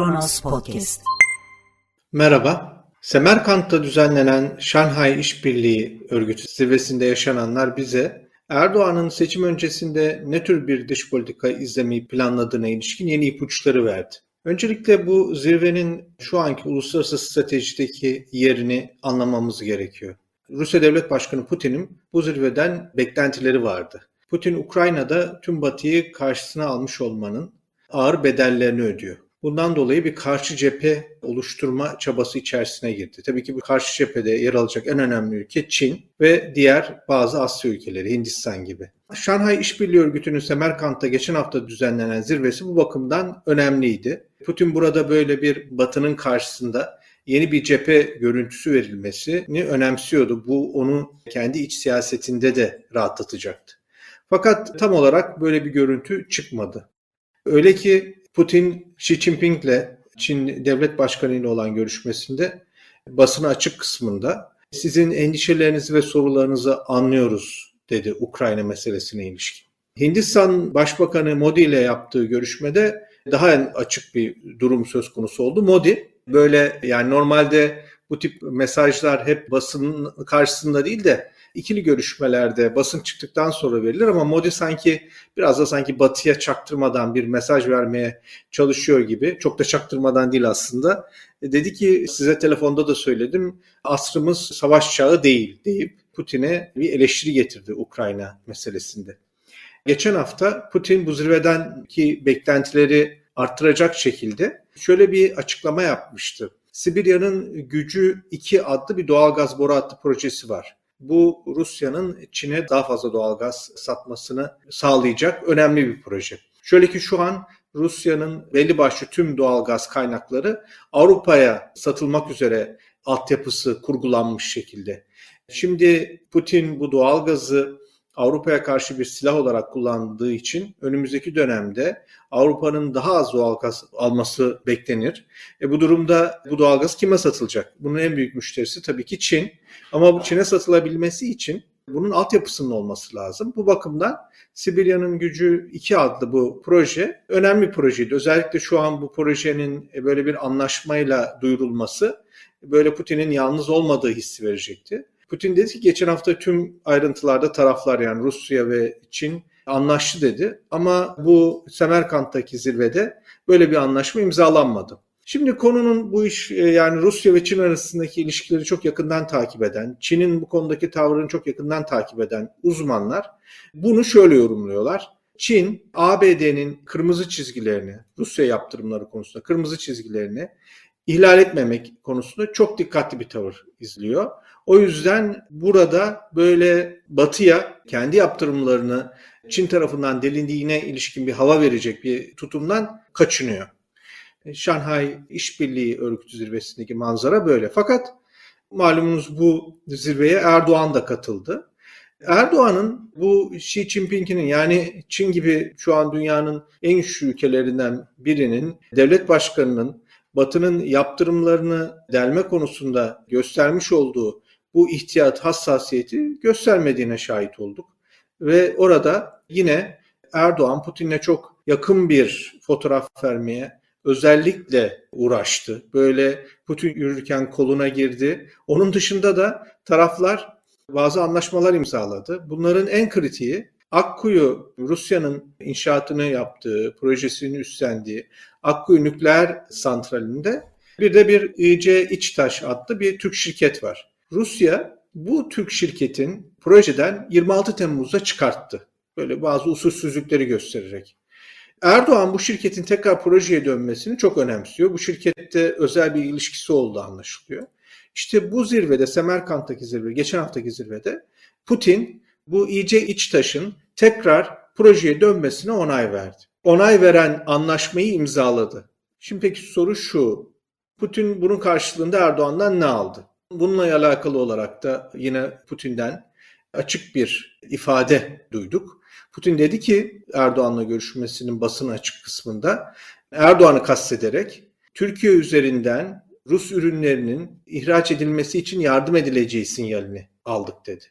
Kronos Podcast. Merhaba. Semerkant'ta düzenlenen Şanghay İşbirliği Örgütü zirvesinde yaşananlar bize Erdoğan'ın seçim öncesinde ne tür bir dış politika izlemeyi planladığına ilişkin yeni ipuçları verdi. Öncelikle bu zirvenin şu anki uluslararası stratejideki yerini anlamamız gerekiyor. Rusya Devlet Başkanı Putin'in bu zirveden beklentileri vardı. Putin Ukrayna'da tüm Batı'yı karşısına almış olmanın ağır bedellerini ödüyor. Bundan dolayı bir karşı cephe oluşturma çabası içerisine girdi. Tabii ki bu karşı cephede yer alacak en önemli ülke Çin ve diğer bazı Asya ülkeleri, Hindistan gibi. Şanghay İşbirliği Örgütü'nün Semerkant'ta geçen hafta düzenlenen zirvesi bu bakımdan önemliydi. Putin burada böyle bir batının karşısında yeni bir cephe görüntüsü verilmesini önemsiyordu. Bu onu kendi iç siyasetinde de rahatlatacaktı. Fakat tam olarak böyle bir görüntü çıkmadı. Öyle ki Putin Xi Jinping'le Çin devlet başkanı ile olan görüşmesinde basına açık kısmında sizin endişelerinizi ve sorularınızı anlıyoruz dedi Ukrayna meselesine ilişkin. Hindistan Başbakanı Modi ile yaptığı görüşmede daha açık bir durum söz konusu oldu. Modi böyle yani normalde bu tip mesajlar hep basının karşısında değil de ikili görüşmelerde basın çıktıktan sonra verilir ama Modi sanki biraz da sanki batıya çaktırmadan bir mesaj vermeye çalışıyor gibi. Çok da çaktırmadan değil aslında. E, dedi ki size telefonda da söyledim asrımız savaş çağı değil deyip Putin'e bir eleştiri getirdi Ukrayna meselesinde. Geçen hafta Putin bu zirveden ki beklentileri arttıracak şekilde şöyle bir açıklama yapmıştı. Sibirya'nın Gücü 2 adlı bir doğal gaz boru hattı projesi var. Bu Rusya'nın Çin'e daha fazla doğal gaz satmasını sağlayacak önemli bir proje. Şöyle ki şu an Rusya'nın belli başlı tüm doğal gaz kaynakları Avrupa'ya satılmak üzere altyapısı kurgulanmış şekilde. Şimdi Putin bu doğal gazı Avrupa'ya karşı bir silah olarak kullandığı için önümüzdeki dönemde Avrupa'nın daha az doğalgaz alması beklenir. E bu durumda bu doğalgaz kime satılacak? Bunun en büyük müşterisi tabii ki Çin. Ama bu Çin'e satılabilmesi için bunun altyapısının olması lazım. Bu bakımdan Sibirya'nın Gücü 2 adlı bu proje önemli bir projeydi. Özellikle şu an bu projenin böyle bir anlaşmayla duyurulması böyle Putin'in yalnız olmadığı hissi verecekti. Putin dedi ki geçen hafta tüm ayrıntılarda taraflar yani Rusya ve Çin anlaştı dedi. Ama bu Semerkant'taki zirvede böyle bir anlaşma imzalanmadı. Şimdi konunun bu iş e, yani Rusya ve Çin arasındaki ilişkileri çok yakından takip eden, Çin'in bu konudaki tavrını çok yakından takip eden uzmanlar bunu şöyle yorumluyorlar. Çin, ABD'nin kırmızı çizgilerini, Rusya yaptırımları konusunda kırmızı çizgilerini ihlal etmemek konusunda çok dikkatli bir tavır izliyor. O yüzden burada böyle batıya kendi yaptırımlarını Çin tarafından delindiğine ilişkin bir hava verecek bir tutumdan kaçınıyor. Şanghay İşbirliği Örgütü zirvesindeki manzara böyle. Fakat malumunuz bu zirveye Erdoğan da katıldı. Erdoğan'ın bu Xi Jinping'in yani Çin gibi şu an dünyanın en güçlü ülkelerinden birinin devlet başkanının Batı'nın yaptırımlarını delme konusunda göstermiş olduğu bu ihtiyat hassasiyeti göstermediğine şahit olduk. Ve orada yine Erdoğan Putin'le çok yakın bir fotoğraf vermeye özellikle uğraştı. Böyle Putin yürürken koluna girdi. Onun dışında da taraflar bazı anlaşmalar imzaladı. Bunların en kritiği Akkuyu Rusya'nın inşaatını yaptığı, projesini üstlendiği Akkuyu nükleer santralinde bir de bir İC İçtaş adlı bir Türk şirket var. Rusya bu Türk şirketin projeden 26 Temmuz'da çıkarttı. Böyle bazı usulsüzlükleri göstererek. Erdoğan bu şirketin tekrar projeye dönmesini çok önemsiyor. Bu şirkette özel bir ilişkisi olduğu anlaşılıyor. İşte bu zirvede, Semerkant'taki zirve, geçen haftaki zirvede Putin bu iyice iç taşın tekrar projeye dönmesine onay verdi. Onay veren anlaşmayı imzaladı. Şimdi peki soru şu. Putin bunun karşılığında Erdoğan'dan ne aldı? Bununla alakalı olarak da yine Putin'den açık bir ifade duyduk. Putin dedi ki Erdoğan'la görüşmesinin basın açık kısmında Erdoğan'ı kastederek Türkiye üzerinden Rus ürünlerinin ihraç edilmesi için yardım edileceği sinyalini aldık dedi.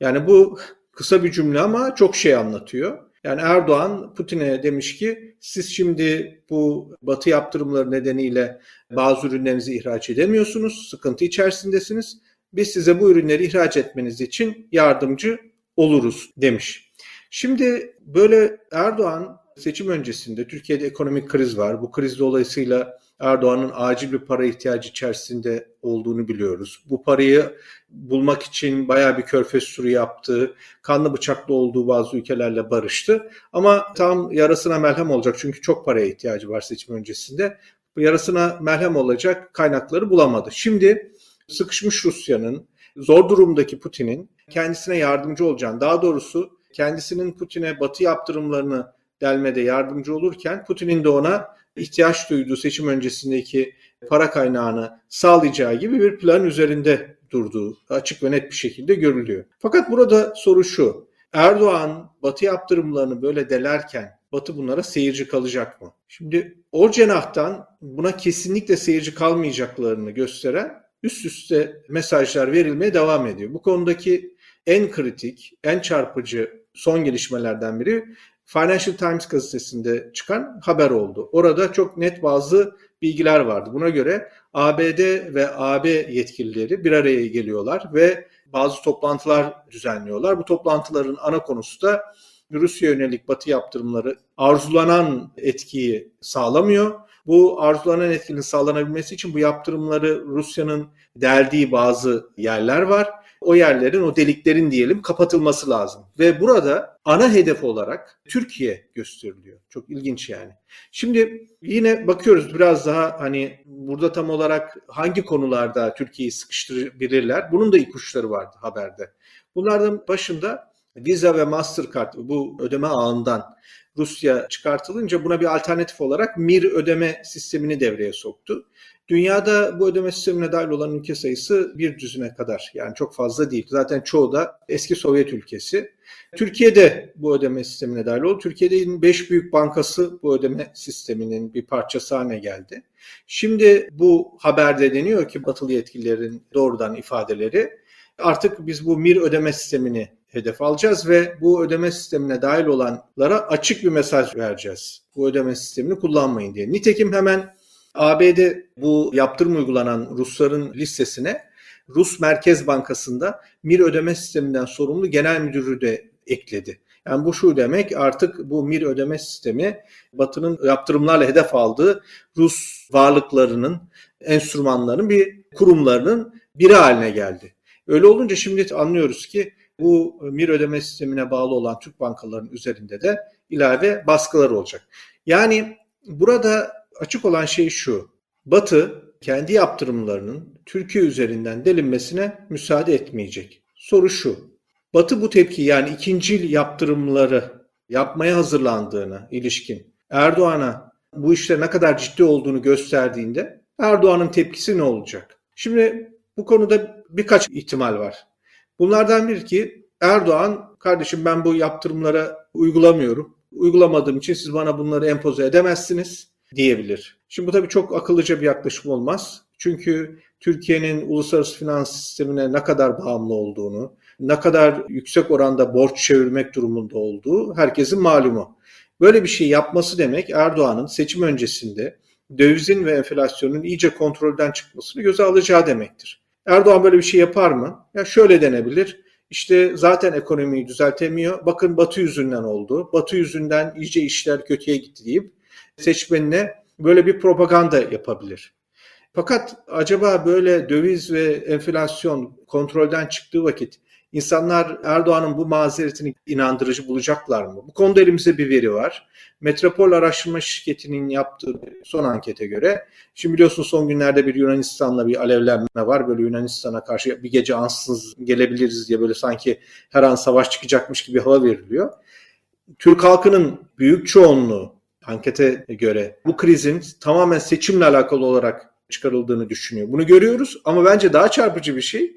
Yani bu kısa bir cümle ama çok şey anlatıyor. Yani Erdoğan Putin'e demiş ki siz şimdi bu batı yaptırımları nedeniyle bazı ürünlerinizi ihraç edemiyorsunuz, sıkıntı içerisindesiniz. Biz size bu ürünleri ihraç etmeniz için yardımcı oluruz demiş. Şimdi böyle Erdoğan seçim öncesinde Türkiye'de ekonomik kriz var. Bu kriz dolayısıyla Erdoğan'ın acil bir para ihtiyacı içerisinde olduğunu biliyoruz. Bu parayı bulmak için bayağı bir körfez turu yaptı. Kanlı bıçaklı olduğu bazı ülkelerle barıştı. Ama tam yarasına melhem olacak çünkü çok paraya ihtiyacı var seçim öncesinde. Yarasına melhem olacak kaynakları bulamadı. Şimdi sıkışmış Rusya'nın, zor durumdaki Putin'in kendisine yardımcı olacağını, daha doğrusu kendisinin Putin'e batı yaptırımlarını delmede yardımcı olurken Putin'in de ona ihtiyaç duyduğu seçim öncesindeki para kaynağını sağlayacağı gibi bir plan üzerinde durduğu açık ve net bir şekilde görülüyor. Fakat burada soru şu. Erdoğan Batı yaptırımlarını böyle delerken Batı bunlara seyirci kalacak mı? Şimdi o cenahtan buna kesinlikle seyirci kalmayacaklarını gösteren üst üste mesajlar verilmeye devam ediyor. Bu konudaki en kritik, en çarpıcı son gelişmelerden biri Financial Times gazetesinde çıkan haber oldu. Orada çok net bazı bilgiler vardı. Buna göre ABD ve AB yetkilileri bir araya geliyorlar ve bazı toplantılar düzenliyorlar. Bu toplantıların ana konusu da Rusya yönelik batı yaptırımları arzulanan etkiyi sağlamıyor. Bu arzulanan etkinin sağlanabilmesi için bu yaptırımları Rusya'nın deldiği bazı yerler var o yerlerin, o deliklerin diyelim kapatılması lazım. Ve burada ana hedef olarak Türkiye gösteriliyor. Çok ilginç yani. Şimdi yine bakıyoruz biraz daha hani burada tam olarak hangi konularda Türkiye'yi sıkıştırabilirler. Bunun da ipuçları vardı haberde. Bunlardan başında Visa ve Mastercard bu ödeme ağından Rusya çıkartılınca buna bir alternatif olarak MIR ödeme sistemini devreye soktu. Dünyada bu ödeme sistemine dahil olan ülke sayısı bir düzine kadar yani çok fazla değil. Zaten çoğu da eski Sovyet ülkesi. Türkiye'de bu ödeme sistemine dahil oldu. Türkiye'de 5 büyük bankası bu ödeme sisteminin bir parçası haline geldi. Şimdi bu haberde deniyor ki batılı yetkililerin doğrudan ifadeleri artık biz bu MIR ödeme sistemini hedef alacağız ve bu ödeme sistemine dahil olanlara açık bir mesaj vereceğiz. Bu ödeme sistemini kullanmayın diye. Nitekim hemen ABD bu yaptırım uygulanan Rusların listesine Rus Merkez Bankası'nda MIR ödeme sisteminden sorumlu genel müdürü de ekledi. Yani bu şu demek artık bu MIR ödeme sistemi Batı'nın yaptırımlarla hedef aldığı Rus varlıklarının, enstrümanların bir kurumlarının biri haline geldi. Öyle olunca şimdi anlıyoruz ki bu MIR ödeme sistemine bağlı olan Türk bankalarının üzerinde de ilave baskılar olacak. Yani burada açık olan şey şu. Batı kendi yaptırımlarının Türkiye üzerinden delinmesine müsaade etmeyecek. Soru şu. Batı bu tepki yani ikinci yaptırımları yapmaya hazırlandığına ilişkin Erdoğan'a bu işte ne kadar ciddi olduğunu gösterdiğinde Erdoğan'ın tepkisi ne olacak? Şimdi bu konuda birkaç ihtimal var. Bunlardan bir ki Erdoğan kardeşim ben bu yaptırımlara uygulamıyorum. Uygulamadığım için siz bana bunları empoze edemezsiniz diyebilir. Şimdi bu tabii çok akıllıca bir yaklaşım olmaz. Çünkü Türkiye'nin uluslararası finans sistemine ne kadar bağımlı olduğunu, ne kadar yüksek oranda borç çevirmek durumunda olduğu herkesin malumu. Böyle bir şey yapması demek Erdoğan'ın seçim öncesinde dövizin ve enflasyonun iyice kontrolden çıkmasını göze alacağı demektir. Erdoğan böyle bir şey yapar mı? Ya şöyle denebilir. İşte zaten ekonomiyi düzeltemiyor. Bakın Batı yüzünden oldu. Batı yüzünden iyice işler kötüye gitti deyip seçmenine böyle bir propaganda yapabilir. Fakat acaba böyle döviz ve enflasyon kontrolden çıktığı vakit insanlar Erdoğan'ın bu mazeretini inandırıcı bulacaklar mı? Bu konuda elimizde bir veri var. Metropol Araştırma Şirketi'nin yaptığı son ankete göre, şimdi biliyorsunuz son günlerde bir Yunanistan'la bir alevlenme var. Böyle Yunanistan'a karşı bir gece ansız gelebiliriz diye böyle sanki her an savaş çıkacakmış gibi hava veriliyor. Türk halkının büyük çoğunluğu ankete göre bu krizin tamamen seçimle alakalı olarak çıkarıldığını düşünüyor. Bunu görüyoruz ama bence daha çarpıcı bir şey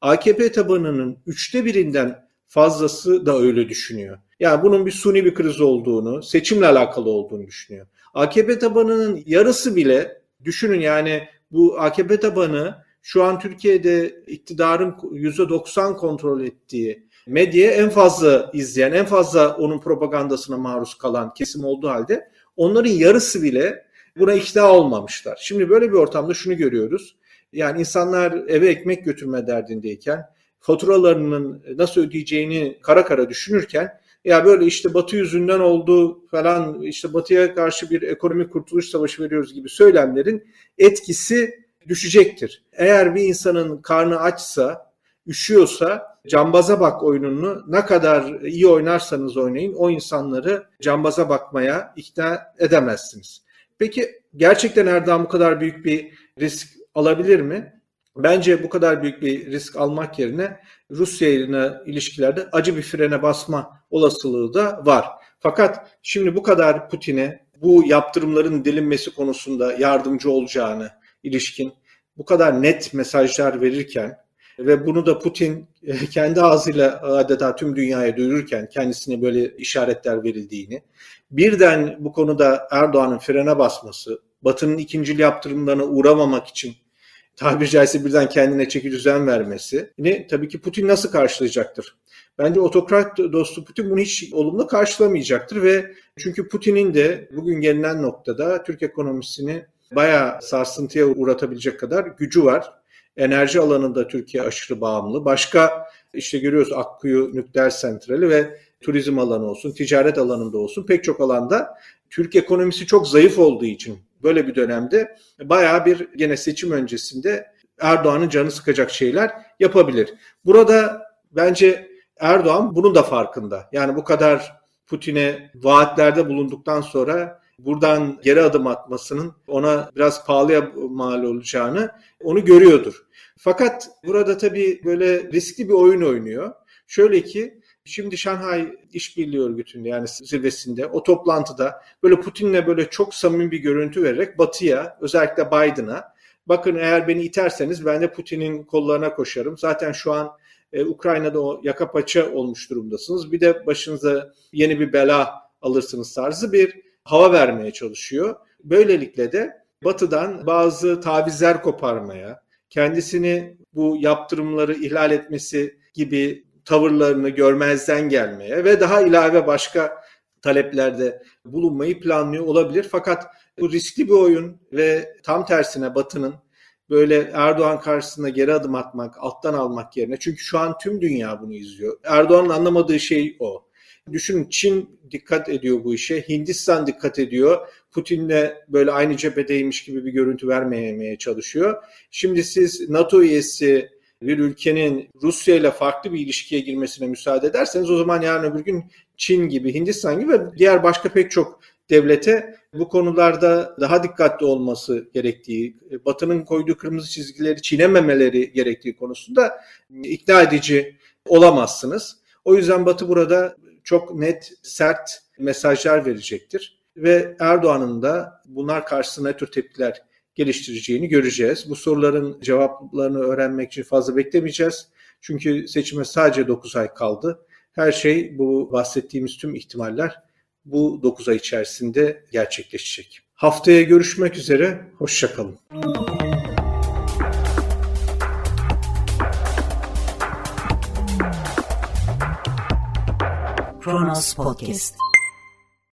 AKP tabanının üçte birinden fazlası da öyle düşünüyor. Yani bunun bir suni bir kriz olduğunu, seçimle alakalı olduğunu düşünüyor. AKP tabanının yarısı bile düşünün yani bu AKP tabanı şu an Türkiye'de iktidarın %90 kontrol ettiği medyaya en fazla izleyen, en fazla onun propagandasına maruz kalan kesim olduğu halde onların yarısı bile buna ikna olmamışlar. Şimdi böyle bir ortamda şunu görüyoruz. Yani insanlar eve ekmek götürme derdindeyken, faturalarının nasıl ödeyeceğini kara kara düşünürken ya böyle işte Batı yüzünden oldu falan işte Batı'ya karşı bir ekonomik kurtuluş savaşı veriyoruz gibi söylemlerin etkisi düşecektir. Eğer bir insanın karnı açsa, üşüyorsa cambaza bak oyununu ne kadar iyi oynarsanız oynayın o insanları cambaza bakmaya ikna edemezsiniz. Peki gerçekten Erdoğan bu kadar büyük bir risk alabilir mi? Bence bu kadar büyük bir risk almak yerine Rusya ile ilişkilerde acı bir frene basma olasılığı da var. Fakat şimdi bu kadar Putin'e bu yaptırımların delinmesi konusunda yardımcı olacağını ilişkin bu kadar net mesajlar verirken ve bunu da Putin kendi ağzıyla adeta tüm dünyaya duyururken kendisine böyle işaretler verildiğini, birden bu konuda Erdoğan'ın frene basması, Batı'nın ikincil yaptırımlarına uğramamak için tabiri caizse birden kendine çeki düzen vermesi ne tabii ki Putin nasıl karşılayacaktır? Bence otokrat dostu Putin bunu hiç olumlu karşılamayacaktır ve çünkü Putin'in de bugün gelinen noktada Türk ekonomisini bayağı sarsıntıya uğratabilecek kadar gücü var. Enerji alanında Türkiye aşırı bağımlı. Başka işte görüyoruz Akkuyu nükleer santrali ve turizm alanı olsun, ticaret alanında olsun pek çok alanda Türk ekonomisi çok zayıf olduğu için böyle bir dönemde bayağı bir gene seçim öncesinde Erdoğan'ın canı sıkacak şeyler yapabilir. Burada bence Erdoğan bunun da farkında. Yani bu kadar Putin'e vaatlerde bulunduktan sonra buradan geri adım atmasının ona biraz pahalıya mal olacağını onu görüyordur. Fakat burada tabii böyle riskli bir oyun oynuyor. Şöyle ki Şimdi Şanghay İşbirliği Örgütü'nde yani zirvesinde o toplantıda böyle Putin'le böyle çok samimi bir görüntü vererek Batı'ya özellikle Biden'a bakın eğer beni iterseniz ben de Putin'in kollarına koşarım. Zaten şu an e, Ukrayna'da o yaka paça olmuş durumdasınız. Bir de başınıza yeni bir bela alırsınız tarzı bir hava vermeye çalışıyor. Böylelikle de Batı'dan bazı tavizler koparmaya, kendisini bu yaptırımları ihlal etmesi gibi tavırlarını görmezden gelmeye ve daha ilave başka taleplerde bulunmayı planlıyor olabilir. Fakat bu riskli bir oyun ve tam tersine Batı'nın böyle Erdoğan karşısında geri adım atmak, alttan almak yerine çünkü şu an tüm dünya bunu izliyor. Erdoğan'ın anlamadığı şey o. Düşünün Çin dikkat ediyor bu işe, Hindistan dikkat ediyor. Putin'le böyle aynı cephedeymiş gibi bir görüntü vermemeye çalışıyor. Şimdi siz NATO üyesi bir ülkenin Rusya ile farklı bir ilişkiye girmesine müsaade ederseniz o zaman yarın öbür gün Çin gibi, Hindistan gibi ve diğer başka pek çok devlete bu konularda daha dikkatli olması gerektiği, Batı'nın koyduğu kırmızı çizgileri çiğnememeleri gerektiği konusunda ikna edici olamazsınız. O yüzden Batı burada çok net, sert mesajlar verecektir. Ve Erdoğan'ın da bunlar karşısında ne tür tepkiler geliştireceğini göreceğiz. Bu soruların cevaplarını öğrenmek için fazla beklemeyeceğiz. Çünkü seçime sadece 9 ay kaldı. Her şey bu bahsettiğimiz tüm ihtimaller bu 9 ay içerisinde gerçekleşecek. Haftaya görüşmek üzere, hoşçakalın. Podcast